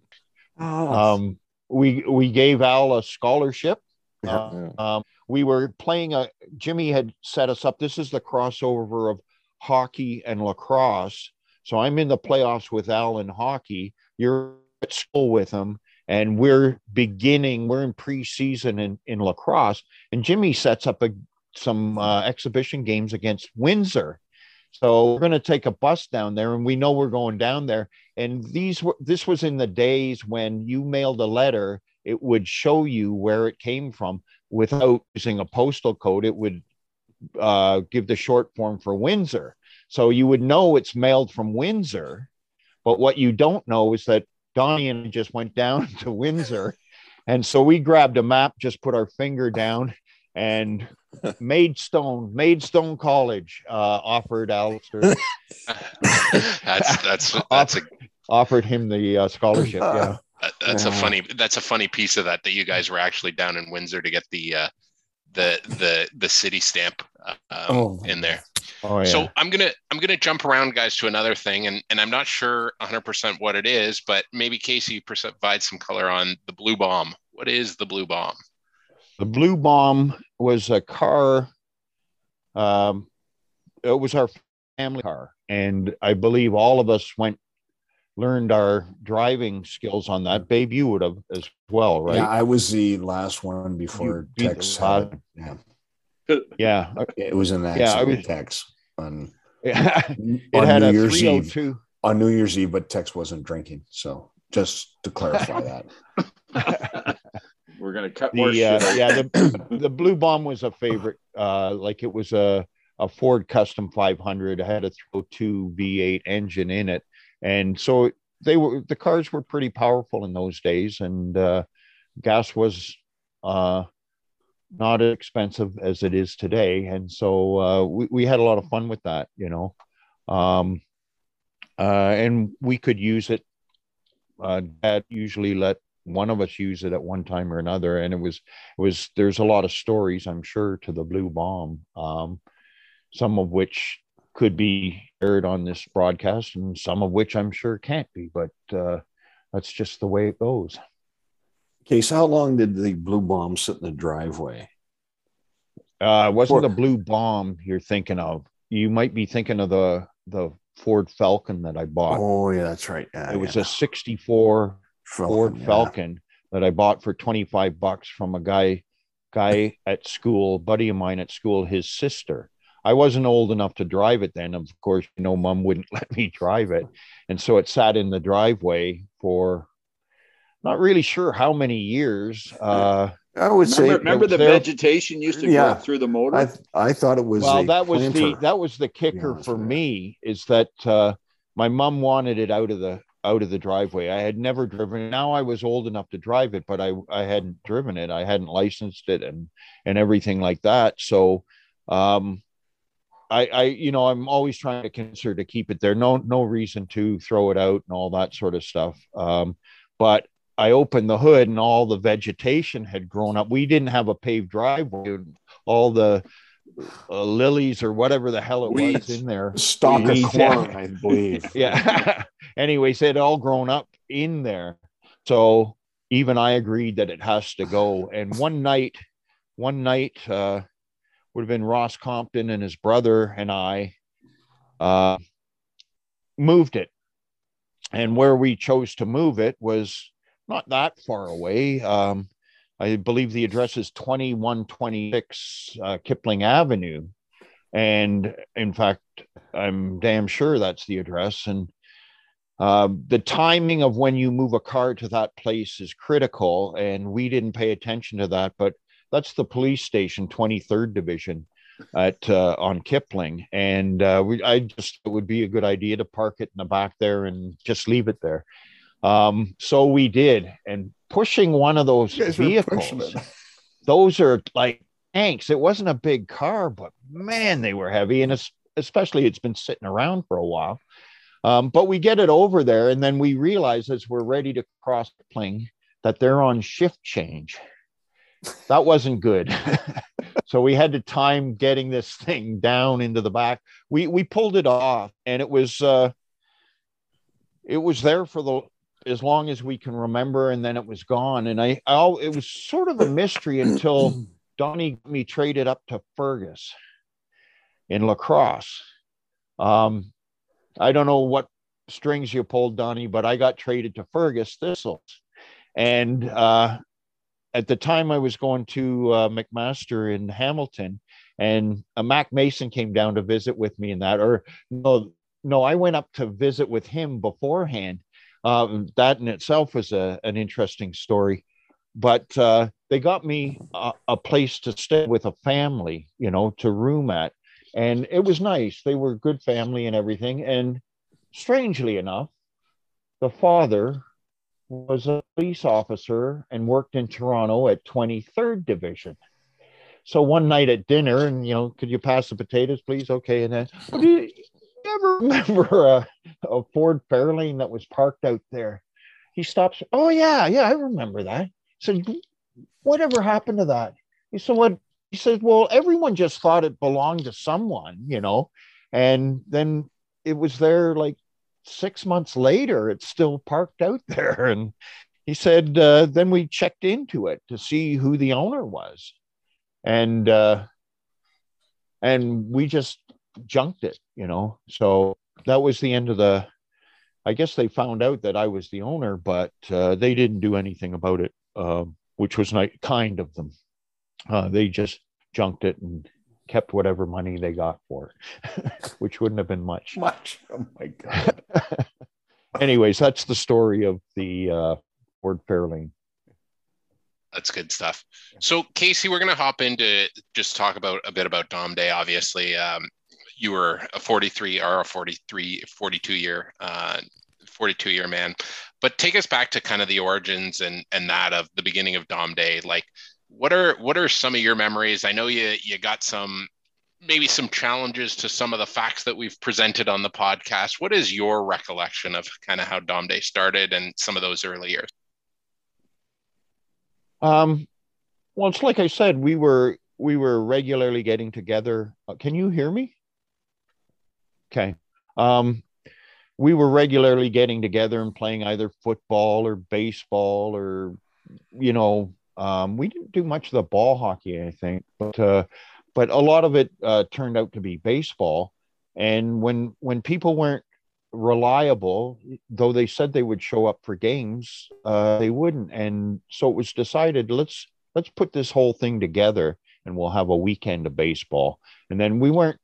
F: Oh,
D: Um, we we gave Al a scholarship.
F: Yeah.
D: Uh, um, we were playing a. Jimmy had set us up. This is the crossover of hockey and lacrosse. So I'm in the playoffs with Al in hockey. You're at school with him, and we're beginning. We're in preseason in in lacrosse, and Jimmy sets up a some uh, exhibition games against Windsor. So we're going to take a bus down there, and we know we're going down there and these were this was in the days when you mailed a letter it would show you where it came from without using a postal code it would uh, give the short form for Windsor. So you would know it's mailed from Windsor, but what you don't know is that Donnie and I just went down [laughs] to Windsor, and so we grabbed a map, just put our finger down, and [laughs] Maidstone, Maidstone College uh, offered Alistair [laughs]
B: that's that's that's a
D: offered him the uh, scholarship. Yeah.
B: That's a funny that's a funny piece of that that you guys were actually down in Windsor to get the uh, the the the city stamp uh, um,
F: Oh.
B: in there.
D: Oh yeah.
B: So I'm gonna I'm gonna jump around, guys, to another thing, and and I'm not sure 100 percent what it is, but maybe Casey provide some color on the blue bomb. What is the blue bomb?
D: the Blue Bomb was a car. Um, it was our family car, and I believe all of us went learned our driving skills on that. Babe, you would have as well, right?
F: Yeah, I was the last one before
D: You beat the
F: Tex.
D: last-
F: had- yeah,
D: yeah.
F: it was in that.
D: Yeah, I
F: accident,
D: was-
F: Tex on, [laughs]
D: it
F: on
D: had
F: New
D: a
F: Year's Eve.
D: 302.
F: On New Year's Eve, but Tex wasn't drinking. So just to clarify that. [laughs]
E: We're gonna cut more
D: The
E: shit.
D: uh,
E: out.
D: yeah, the [clears throat] the Blue Bomb was a favorite. Uh, like it was a a Ford Custom 500. I had a 302 V8 engine in it, and so they were the cars were pretty powerful in those days, and uh, gas was uh, not as expensive as it is today, and so uh, we we had a lot of fun with that, you know, um, uh, and we could use it. Uh, Dad usually let one of us use it at one time or another, and it was it was there's a lot of stories I'm sure to the blue bomb, um, some of which could be aired on this broadcast, and some of which I'm sure can't be, but uh, that's just the way it goes.
F: Okay, so how long did the blue bomb sit in the driveway?
D: Uh, it wasn't the blue bomb you're thinking of. You might be thinking of the the Ford Falcon that I bought.
F: Oh, yeah, that's right. Yeah,
D: it was a '64 Ford
F: yeah.
D: Falcon that I bought for 25 bucks from a guy guy at school, buddy of mine at school, his sister. I wasn't old enough to drive it then. Of course, you know, mom wouldn't [laughs] let me drive it. And so it sat in the driveway for not really sure how many years. Uh,
F: I would say.
E: Remember, remember the
D: there-
E: vegetation used to
F: Yeah.
E: go through the motor?
F: I I thought it was.
D: well, that was the that was the kicker
F: honest
D: for
F: with
D: me is that uh, my mom wanted it out of the out of the driveway. I had never driven it. Now I was old enough to drive it, but I I hadn't driven it. I hadn't licensed it and and everything like that. So um I I you know I'm always trying to consider to keep it there. No no reason to throw it out and all that sort of stuff. Um but I opened the hood and all the vegetation had grown up. We didn't have a paved driveway. All the uh, lilies or whatever the hell it
F: Weeds.
D: was in there.
F: stalk of corn, I believe. [laughs]
D: Yeah. [laughs] Anyways, it had all grown up in there. So even I agreed that it has to go. And one night, one night, uh, would have been Ross Compton and his brother and I uh, moved it. And where we chose to move it was not that far away. Um, I believe the address is 2126 uh, Kipling Avenue. And in fact, I'm damn sure that's the address. And uh, the timing of when you move a car to that place is critical. And we didn't pay attention to that, but that's the police station, 23rd Division at uh, on Kipling. And uh, we, I just it would be a good idea to park it in the back there and just leave it there. Um, so we did, and pushing one of those
F: You guys were pushing
D: vehicles [laughs] those are like tanks. It wasn't a big car, but man, they were heavy, and it's, especially it's been sitting around for a while. Um, but we get it over there, and then we realize as we're ready to cross the plane that they're on shift change. That wasn't good. [laughs] so we had to time getting this thing down into the back. We we pulled it off, and it was uh, it was there for the as long as we can remember, and then it was gone. And I, I it was sort of a mystery until [clears throat] Donnie me traded up to Fergus in lacrosse. Um, I don't know what strings you pulled, Donnie, but I got traded to Fergus Thistles. And uh, at the time, I was going to uh, McMaster in Hamilton, and uh, Mac Mason came down to visit with me in that. Or no, no, I went up to visit with him beforehand. Um, that in itself was a, an interesting story. but uh, they got me a, a place to stay with a family, you know, to room at, and it was nice. They were good family and everything. And strangely enough, the father was a police officer and worked in Toronto at 23rd Division. So one night at dinner, and you know, could you pass the potatoes, please? Okay. And then, do you, ever remember [laughs] a, a Ford Fairlane that was parked out there? He stops. Oh yeah, yeah, I remember that. So whatever happened to that? He said, what? He said, well, everyone just thought it belonged to someone, you know, and then it was there like six months later. It's still parked out [laughs] there, and he said, uh, then we checked into it to see who the owner was, and uh, and we just junked it, you know. So that was the end of the. I guess they found out that I was the owner, but uh, they didn't do anything about it. Um, which was not kind of them. Uh, they just junked it and kept whatever money they got for it, [laughs] which wouldn't have been much.
F: Much. Oh my god. [laughs]
D: Anyways, that's the story of the uh, Ford Fairlane.
B: That's good stuff. So, Casey, we're going to hop into just talk about a bit about Dom Day. Obviously, um, you were a 43 or a 43, 42 year, uh, 42 year man but take us back to kind of the origins and and that of the beginning of Dom Day. Like, what are what are some of your memories? I know you you got some maybe some challenges to some of the facts that we've presented on the podcast. What is your recollection of kind of how Dom Day started and some of those early years?
D: Um, well, it's like I said, we were we were regularly getting together. Uh, can you hear me? Okay. Um, we were regularly getting together and playing either football or baseball or you know um, we didn't do much of the ball hockey i think but uh, but a lot of it uh, turned out to be baseball. And when when people weren't reliable though they said they would show up for games uh, they wouldn't. And so it was decided let's let's put this whole thing together and we'll have a weekend of baseball. And then we weren't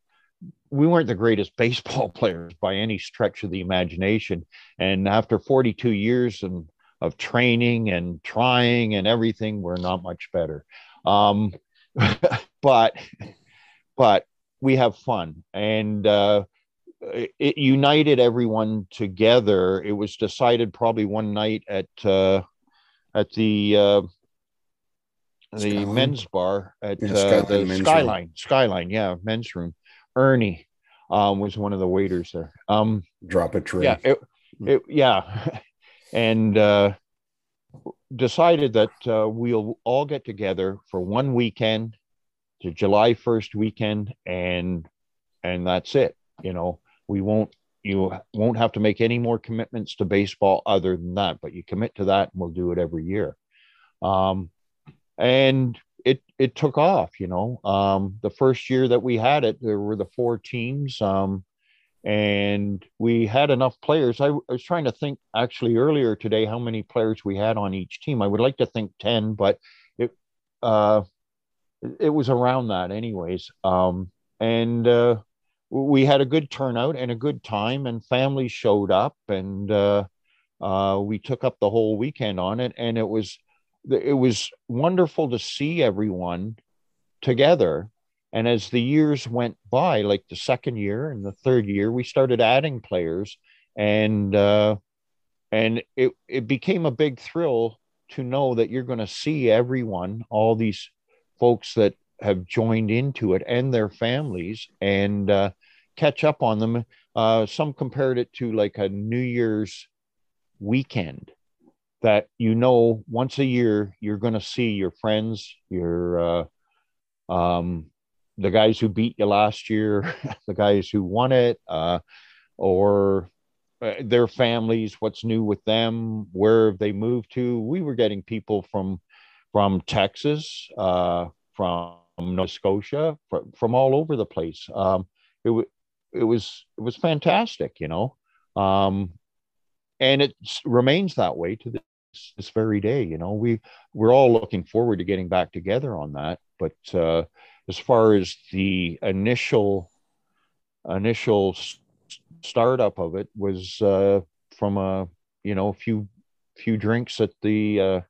D: we weren't the greatest [laughs] baseball players by any stretch of the imagination. And after 42 years of, of training and trying and everything, we're not much better. Um, [laughs] but but we have fun and uh, it united everyone together. It was decided probably one night at uh, at the uh, the Skyline. men's bar at yeah, uh, the Skyline, room. Skyline, yeah, men's room. Ernie um, was one of the waiters there. Um,
F: Drop a tray.
D: Yeah, it, it, yeah, [laughs] and uh, decided that uh, we'll all get together for one weekend, to July first weekend, and and that's it. You know, we won't you won't have to make any more commitments to baseball other than that, but you commit to that, and we'll do it every year. Um, and it it took off. You know, um, the first year that we had it, there were the four teams, um, and we had enough players. I, I, was trying to think actually earlier today how many players we had on each team. I would like to think ten, but it uh, it was around that, anyways. Um, and uh, we had a good turnout and a good time, and families showed up, and uh, uh, we took up the whole weekend on it, and it was it was wonderful to see everyone together. And as the years went by, like the second year and the third year, we started adding players, and uh, and it it became a big thrill to know that you're going to see everyone, all these folks that have joined into it and their families, and uh, catch up on them. Uh, some compared it to like a New Year's weekend that you know once a year you're going to see your friends, your uh, um, the guys who beat you last year, [laughs] the guys who won it, uh, or uh, their families, what's new with them, where have they moved to. We were getting people from from Texas, uh, from Nova Scotia, from, from all over the place. Um, it, w- it was it was fantastic, you know, um, and it remains that way to this very day. You know, we we're all looking forward to getting back together on that. But uh, as far as the initial initial startup of it was uh, from a you know a few few drinks at the uh,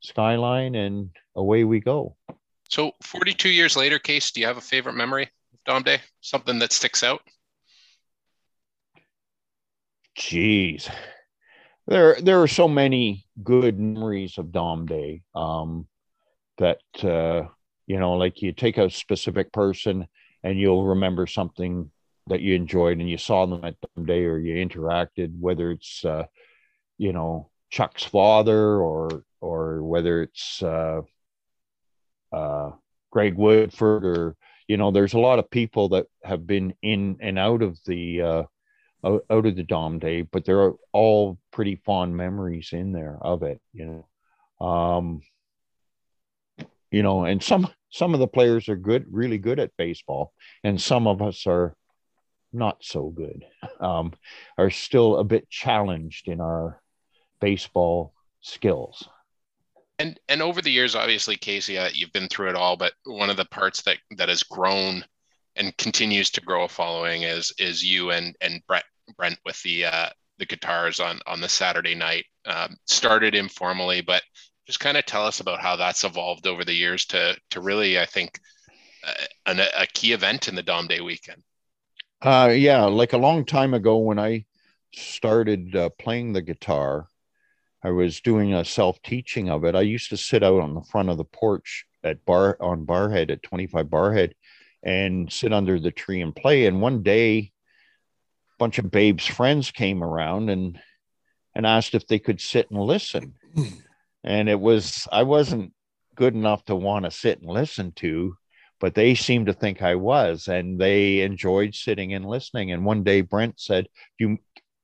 D: skyline, and away we go.
B: So 42 years later, Case, do you have a favorite memory of Dom Day? Something that sticks out?
D: Jeez, there there are so many good memories of Dom Day um, that uh, you know, like you take a specific person and you'll remember something that you enjoyed and you saw them at Dom Day or you interacted, whether it's uh, you know Chuck's father or or whether it's uh, uh, Greg Woodford or you know, there's a lot of people that have been in and out of the uh, out, out of the Dom Day, but there are all pretty fond memories in there of it. You know, um, you know, and some some of the players are good, really good at baseball, and some of us are not so good, um, are still a bit challenged in our baseball skills.
B: And and over the years, obviously, Casey, uh, you've been through it all. But one of the parts that that has grown and continues to grow a following is is you and and Brett Brent with the uh, the guitars on on the Saturday night. Um, started informally, but just kind of tell us about how that's evolved over the years to to really, I think, uh, an, a key event in the Dom Day weekend.
D: Uh, yeah, like a long time ago when I started uh, playing the guitar, I was doing a self teaching of it. I used to sit out on the front of the porch at bar on barhead at 25 barhead and sit under the tree and play. And one day, a bunch of Babe's friends came around and and asked if they could sit and listen. [clears throat] and it was I wasn't good enough to want to sit and listen to, but they seemed to think I was, and they enjoyed sitting and listening. And one day Brent said, "You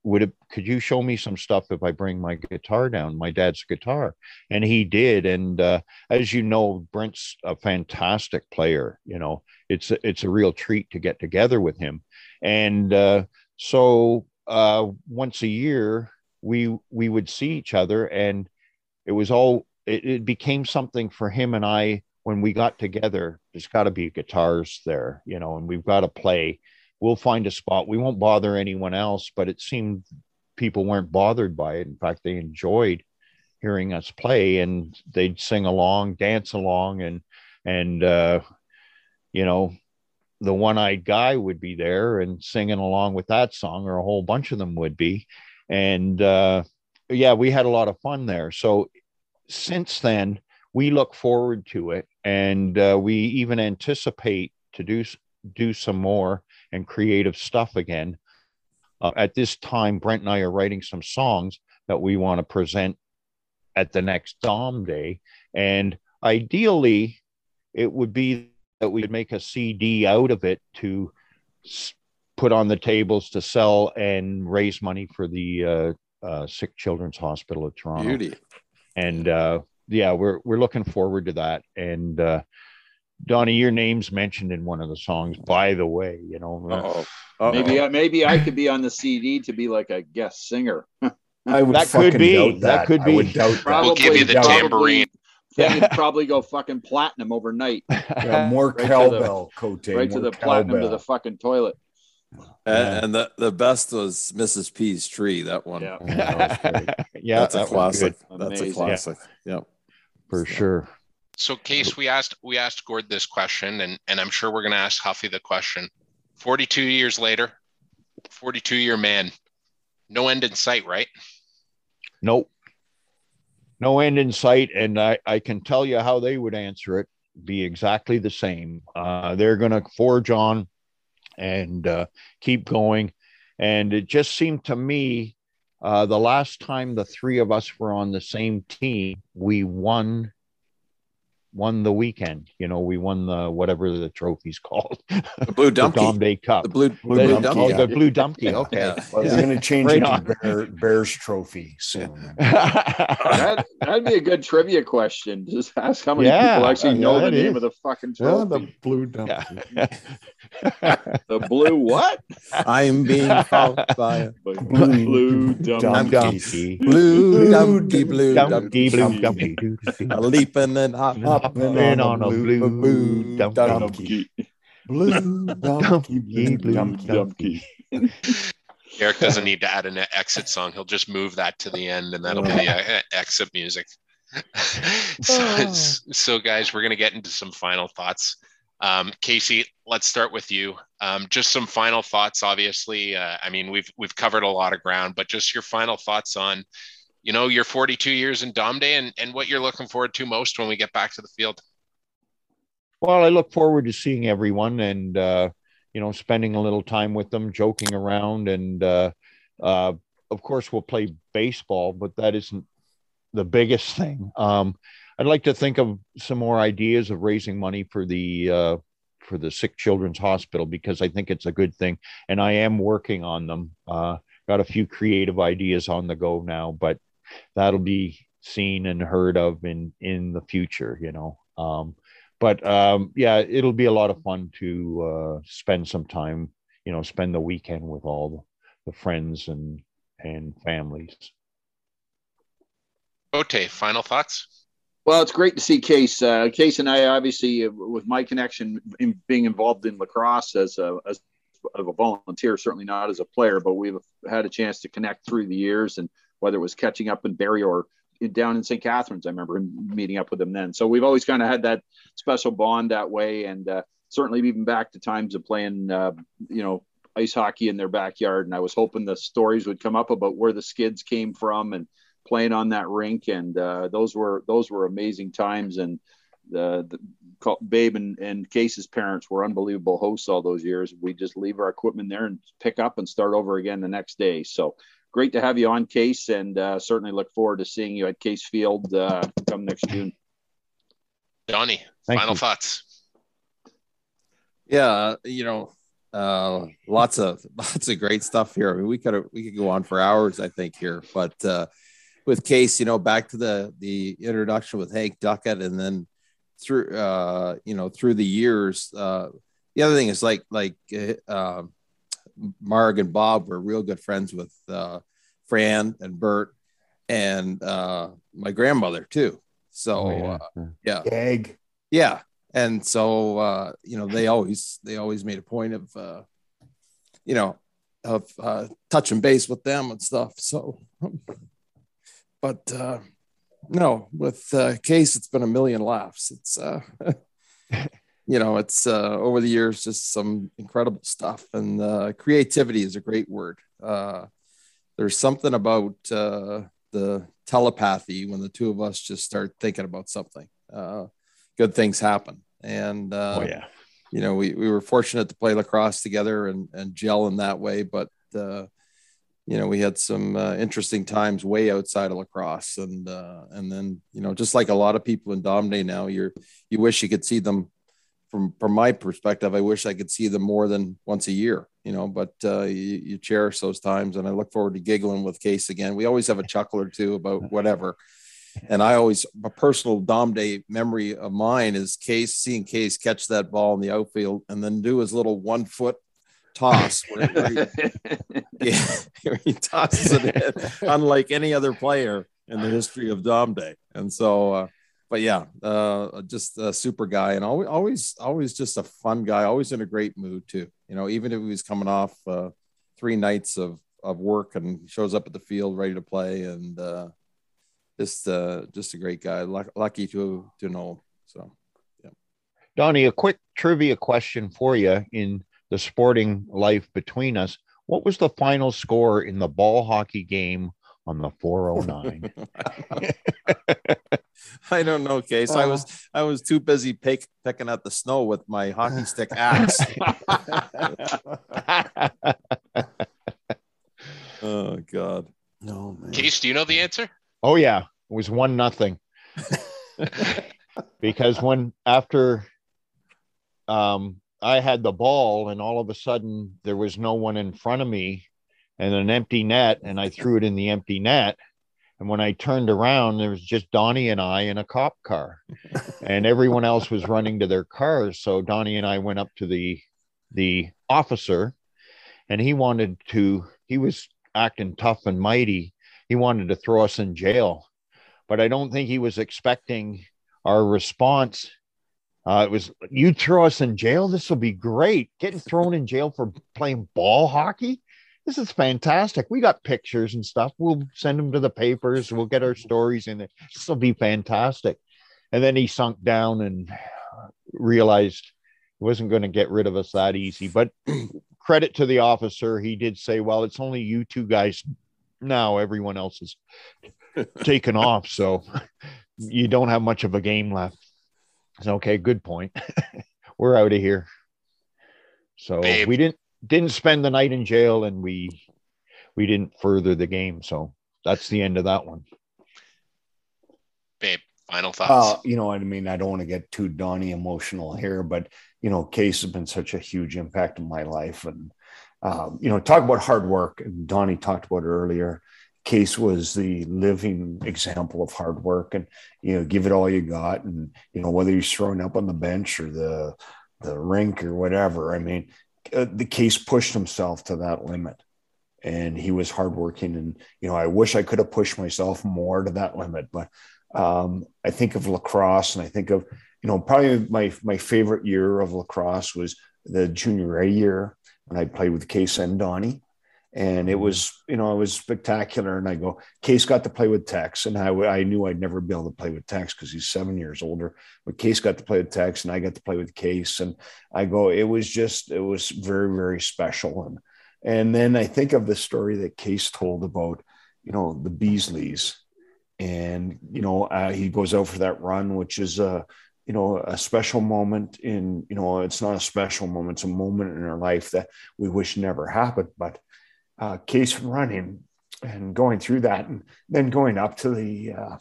D: would it, could you show me some stuff if I bring my guitar down, my dad's guitar? And he did. And uh, as you know, Brent's a fantastic player. You know, it's a, it's a real treat to get together with him. And uh, so uh, once a year, we we would see each other, and it was all it, it became something for him and I when we got together. There's got to be guitars there, you know, and we've got to play we'll find a spot. We won't bother anyone else, but it seemed people weren't bothered by it. In fact, they enjoyed hearing us play and they'd sing along, dance along, and and uh, you know, the one-eyed guy would be there and singing along with that song, or a whole bunch of them would be. And uh, yeah, we had a lot of fun there. So since then, we look forward to it, and uh, we even anticipate to do do some more and creative stuff again. Uh, at this time, Brent and I are writing some songs that we want to present at the next Dom Day. And ideally, it would be that we would make a CD out of it to put on the tables to sell and raise money for the uh, uh, Sick Children's Hospital of Toronto.
C: Beauty.
D: And uh, yeah, we're we're looking forward to that. And uh, Donnie, your name's mentioned in one of the songs. By the way, you know,
E: Uh-oh. Uh-oh. maybe I, maybe I could be on the CD to be like a guest singer. [laughs]
F: I would
D: that could be
F: that.
D: that. could be.
F: I would doubt
B: probably, we'll give you the tambourine.
E: Yeah. probably go fucking platinum overnight. [laughs]
F: Yeah, more right cowbell, Cote.
E: Right to the cowbell. platinum to the fucking toilet.
C: And, and, the, the best was Mrs. P's tree. That one.
E: Yeah,
D: that [laughs] yeah
C: that's
D: that
C: a classic. That's a classic. Yeah. Yep.
D: For so. sure.
B: So, Case, we asked we asked Gord this question, and and I'm sure we're going to ask Huffy the question. 42 years later, 42 year man, no end in sight, right?
D: Nope, no end in sight, and I I can tell you how they would answer it. Be exactly the same. Uh, they're going to forge on and uh, keep going, and it just seemed to me uh, the last time the three of us were on the same team, we won won the weekend. You know, we won the whatever the trophy's [laughs] called.
C: The Blue Dumpy.
D: the Dom Day Cup.
C: The Blue, blue,
D: the,
C: Dumpy.
D: Oh, the Blue Dumpy. Okay.
C: Yeah.
F: Well,
C: Yeah.
F: We're going to change
D: Right
F: it
D: on.
F: to Bear, Bears Trophy soon. [laughs]
E: That, that'd be a good trivia question. Just ask how many
D: Yeah,
E: people actually
D: yeah,
E: know the
D: that
E: name
D: is.
E: of the fucking
F: Yeah,
E: trophy.
F: the Blue Dumpy.
D: Yeah. [laughs]
E: the blue what?
C: I'm being called by a
E: Blue,
F: Blue
E: dumb.
F: Dumpy.
C: blue dumpy, blue
D: Dumpy,
C: dumpy,
D: blue dumpy,
C: A leaping and hop,
F: Hopping
D: in on a blue
C: dumpy.
F: Dumpy. Blue Dumpy, Blue [laughs]
D: Blue
F: Dumpy.
E: Dumpy. [laughs]
B: Eric doesn't need to add an exit song. He'll just move that to the end, and that'll be the uh, exit music. [laughs] so, so, guys, we're going to get into some final thoughts. Um, Casey, let's start with you. Um, just some final thoughts. Obviously, uh, I mean we've we've covered a lot of ground, but just your final thoughts on, you know, your 42 years in Dom Day and and what you're looking forward to most when we get back to the field.
D: Well, I look forward to seeing everyone and uh, you know spending a little time with them, joking around, and uh, uh, of course we'll play baseball, but that isn't the biggest thing. Um, I'd like to think of some more ideas of raising money for the uh, for the Sick Children's Hospital because I think it's a good thing, and I am working on them. Uh, got a few creative ideas on the go now, but that'll be seen and heard of in in the future. You know, um, but um, yeah, it'll be a lot of fun to uh, spend some time. You know, spend the weekend with all the friends and and families.
B: Ote, final thoughts?
E: Well, it's great to see Case. Uh, Case and I, obviously, uh, with my connection in being involved in lacrosse as a, as a volunteer, certainly not as a player, but we've had a chance to connect through the years, and whether it was catching up in Barrie or down in St. Catharines, I remember meeting up with him then. So we've always kind of had that special bond that way, and uh, certainly even back to times of playing, uh, you know, ice hockey in their backyard. And I was hoping the stories would come up about where the skids came from and playing on that rink, and uh, those were those were amazing times. And the, the Babe and, and Case's parents were unbelievable hosts all those years. We just leave our equipment there and pick up and start over again the next day. So great to have you on Case, and uh, certainly look forward to seeing you at Case Field uh, come next June.
B: Donnie, Thank final you. thoughts.
C: Yeah, you know, uh, lots of [laughs] lots of great stuff here. I mean, we could we could go on for hours, I think here, but uh, with Case, you know, back to the the introduction with Hank Duckett, and then through uh, you know through the years. Uh, the other thing is like like uh, Marg and Bob were real good friends with uh, Fran and Bert and uh, my grandmother too. So oh, yeah, uh, yeah.
F: Egg.
C: yeah, and so uh, you know they always they always made a point of uh, you know of uh, touching base with them and stuff. So [laughs] but uh, no, with uh, Case, it's been a million laughs. It's uh, [laughs] you know, it's uh, over the years just some incredible stuff, and uh, creativity is a great word. Uh, there's something about uh, the telepathy when the two of us just start thinking about something. Uh, good things happen, and uh,
D: oh yeah,
C: you know, we we were fortunate to play lacrosse together and and gel in that way, but. Uh, you know, we had some uh, interesting times way outside of lacrosse, and uh, and then you know, just like a lot of people in Dom Day now, you're you wish you could see them. From from my perspective, I wish I could see them more than once a year. You know, but uh, you, you cherish those times, and I look forward to giggling with Case again. We always have a chuckle or two about [laughs] whatever. And I always a personal Dom Day memory of mine is Case seeing Case catch that ball in the outfield and then do his little one foot toss where, where, he, [laughs] yeah, where he tosses it in, unlike any other player in the history of Dom Day. And so, uh, but yeah, uh, just a super guy and always, always, always just a fun guy, always in a great mood too. You know, even if he was coming off uh, three nights of, of work and shows up at the field ready to play and uh, just, uh, just a great guy. lucky to, to know. So, yeah.
D: Donnie, a quick trivia question for you in the sporting life between us. What was the final score in the ball hockey game on the 409? [laughs] [laughs] [laughs] [laughs]
C: I don't know, Case. Uh, I was I was too busy pick, picking at the snow with my hockey stick axe. [laughs] [laughs] oh God.
F: No man.
B: Case, do you know the answer?
D: Oh yeah. It was one nothing. because when after um I had the ball, and all of a sudden there was no one in front of me and an empty net, and I threw it in the empty net. And when I turned around, there was just Donnie and I in a cop car, and everyone else was running to their cars. So Donnie and I went up to the the officer, and he wanted to. He was acting tough and mighty. He wanted to throw us in jail, but I don't think he was expecting our response uh, it was you throw us in jail. This will be great. Getting thrown in jail for playing ball hockey. This is fantastic. We got pictures and stuff. We'll send them to the papers. We'll get our stories in it. This will be fantastic. And then he sunk down and realized he wasn't going to get rid of us that easy. But [clears throat] credit to the officer, he did say, "Well, it's only you two guys now. Everyone else is [laughs] taken off, so you don't have much of a game left." So, okay, good point. [laughs] We're out of here. So
B: Babe.
D: we didn't didn't spend the night in jail, and we we didn't further the game. So that's the end of that one.
B: Babe, final thoughts.
F: Uh, you know, I mean, I don't want to get too Donnie emotional here, but you know, Case has been such a huge impact in my life, and um, you know, talk about hard work. And Donnie talked about it earlier. Case was the living example of hard work, and you know, give it all you got, and you know, whether he's throwing up on the bench or the the rink or whatever. I mean, uh, the Case pushed himself to that limit and he was hardworking. And, you know, I wish I could have pushed myself more to that limit, but um, I think of lacrosse and I think of, you know, probably my, my favorite year of lacrosse was the junior A year when I played with Case and Donnie. And it was, you know, it was spectacular. And I go, Case got to play with Tex, and I, I knew I'd never be able to play with Tex because he's seven years older. But Case got to play with Tex, and I got to play with Case. And I go, it was just, it was very, very special. And and then I think of the story that Case told about, you know, the Beasleys, and you know, uh, he goes out for that run, which is a, you know, a special moment in, you know, it's not a special moment; it's a moment in our life that we wish never happened. But uh, Case running and going through that, and then going up to the uh,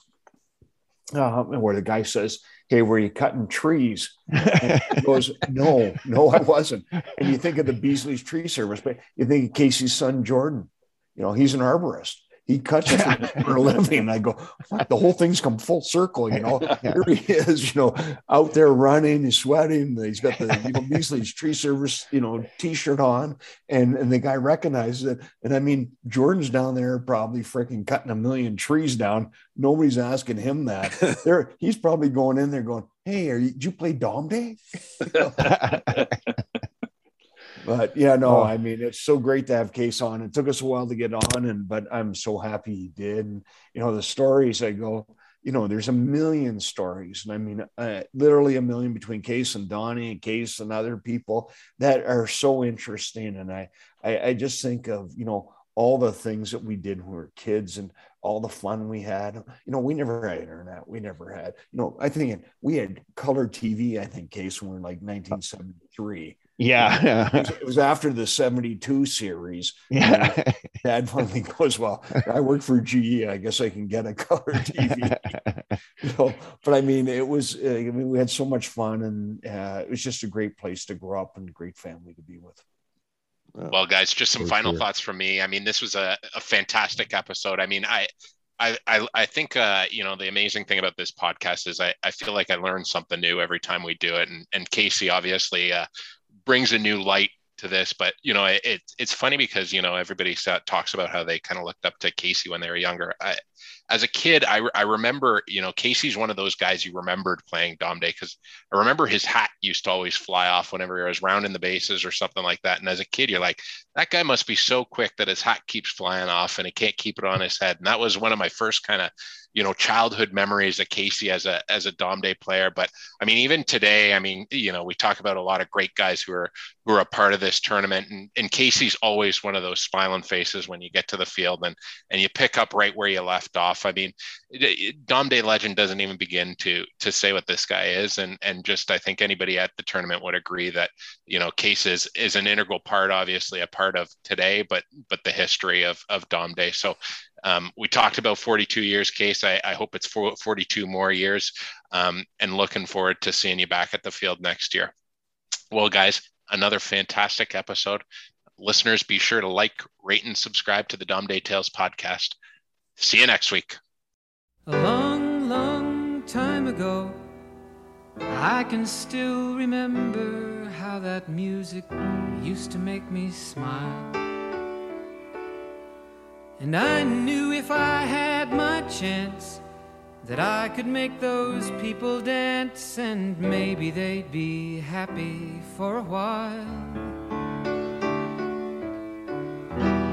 F: uh, where the guy says, "Hey, were you cutting trees?" And he goes, "No, no, I wasn't." And you think of the Beasley's Tree Service, but you think of Casey's son Jordan. You know, he's an arborist. He cuts [laughs] for a living. I go, the whole thing's come full circle. You know, [laughs] here he is. You know, out there running, he's sweating. He's got the you know Beasley's [laughs] Tree Service, you know, T-shirt on, and and the guy recognizes it. And I mean, Jordan's down there probably freaking cutting a million trees down. Nobody's asking him that. There, he's probably going in there going, "Hey, are you, did you play Dom Day?" But yeah, no,
D: Oh.
F: I mean, it's so great to have Case on. It took us a while to get on, and but I'm so happy he did. And you know, the stories I go, you know, there's a million stories, and I mean, uh, literally a million between Case and Donnie and Case and other people that are so interesting. And I, I, I just think of you know all the things that we did when we were kids and all the fun we had. You know, we never had internet. We never had, you know, I think we had color TV. I think Case when we were like 1973
D: Yeah. [laughs]
F: it was after the 72 series.
D: yeah.
F: Dad finally [laughs] goes, Well, I work for GE. I guess I can get a color TV. You know, but I mean, it was, uh, I mean, we had so much fun and uh, it was just a great place to grow up and a great family to be with.
B: Well, guys, just some final
C: sure.
B: thoughts from me. I mean, this was a, a fantastic episode. I mean, I, I, I, I think, uh, you know, the amazing thing about this podcast is I, I feel like I learn something new every time we do it. And, and Casey obviously uh, brings a new light to this, but you know, it, it it's funny because, you know, everybody talks about how they kind of looked up to Casey when they were younger. I, as a kid, I, I remember, you know, Casey's one of those guys you remembered playing Dom Day because I remember his hat used to always fly off whenever he was rounding the bases or something like that. And as a kid, you're like, that guy must be so quick that his hat keeps flying off and he can't keep it on his head. And that was one of my first kind of, you know, childhood memories of Casey as a as a Dom Day player. But I mean, even today, I mean, you know, we talk about a lot of great guys who are who are a part of this tournament, and, and Casey's always one of those smiling faces when you get to the field and and you pick up right where you left off. I mean, Dom Day legend doesn't even begin to to say what this guy is, and and just I think anybody at the tournament would agree that you know Case is is an integral part, obviously a part of today, but but the history of of Dom Day. So um, we talked about 42 years, Case. I, I hope it's 42 more years, um, and looking forward to seeing you back at the field next year. Well, guys, another fantastic episode. Listeners, be sure to like, rate, and subscribe to the Dom Day Tales podcast. See you next week.
A: A long, long time ago, I can still remember how that music used to make me smile. And I knew if I had my chance that I could make those people dance and maybe they'd be happy for a while.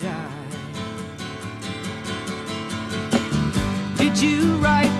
A: die. Did you write?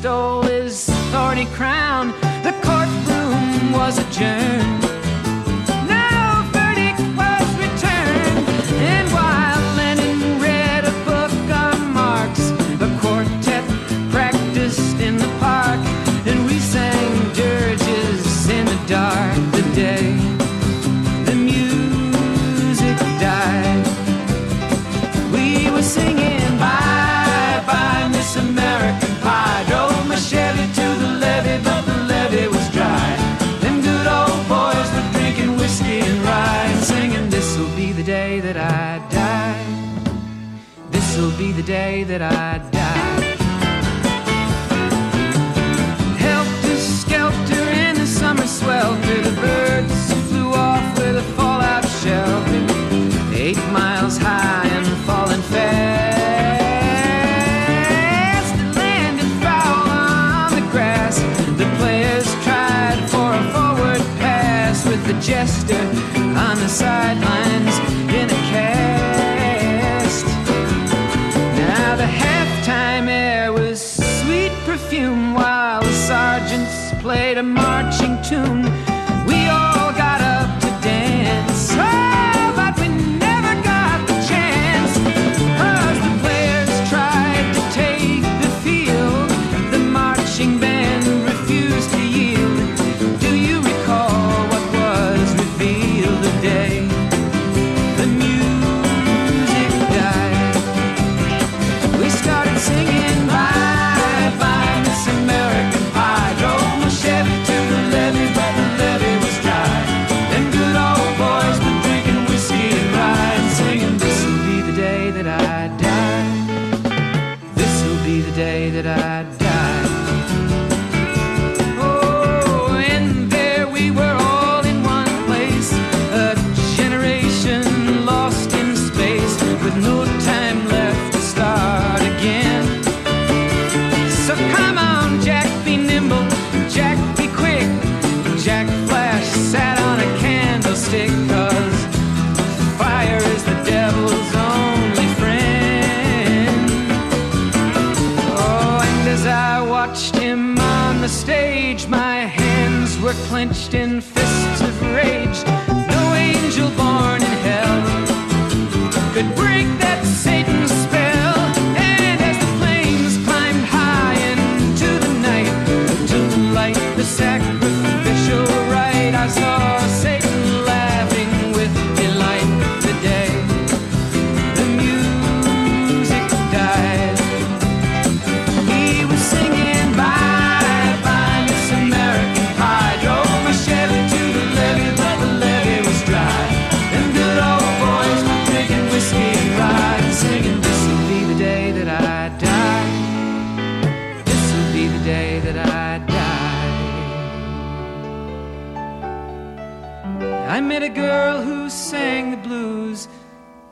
A: stole his thorny crown. that I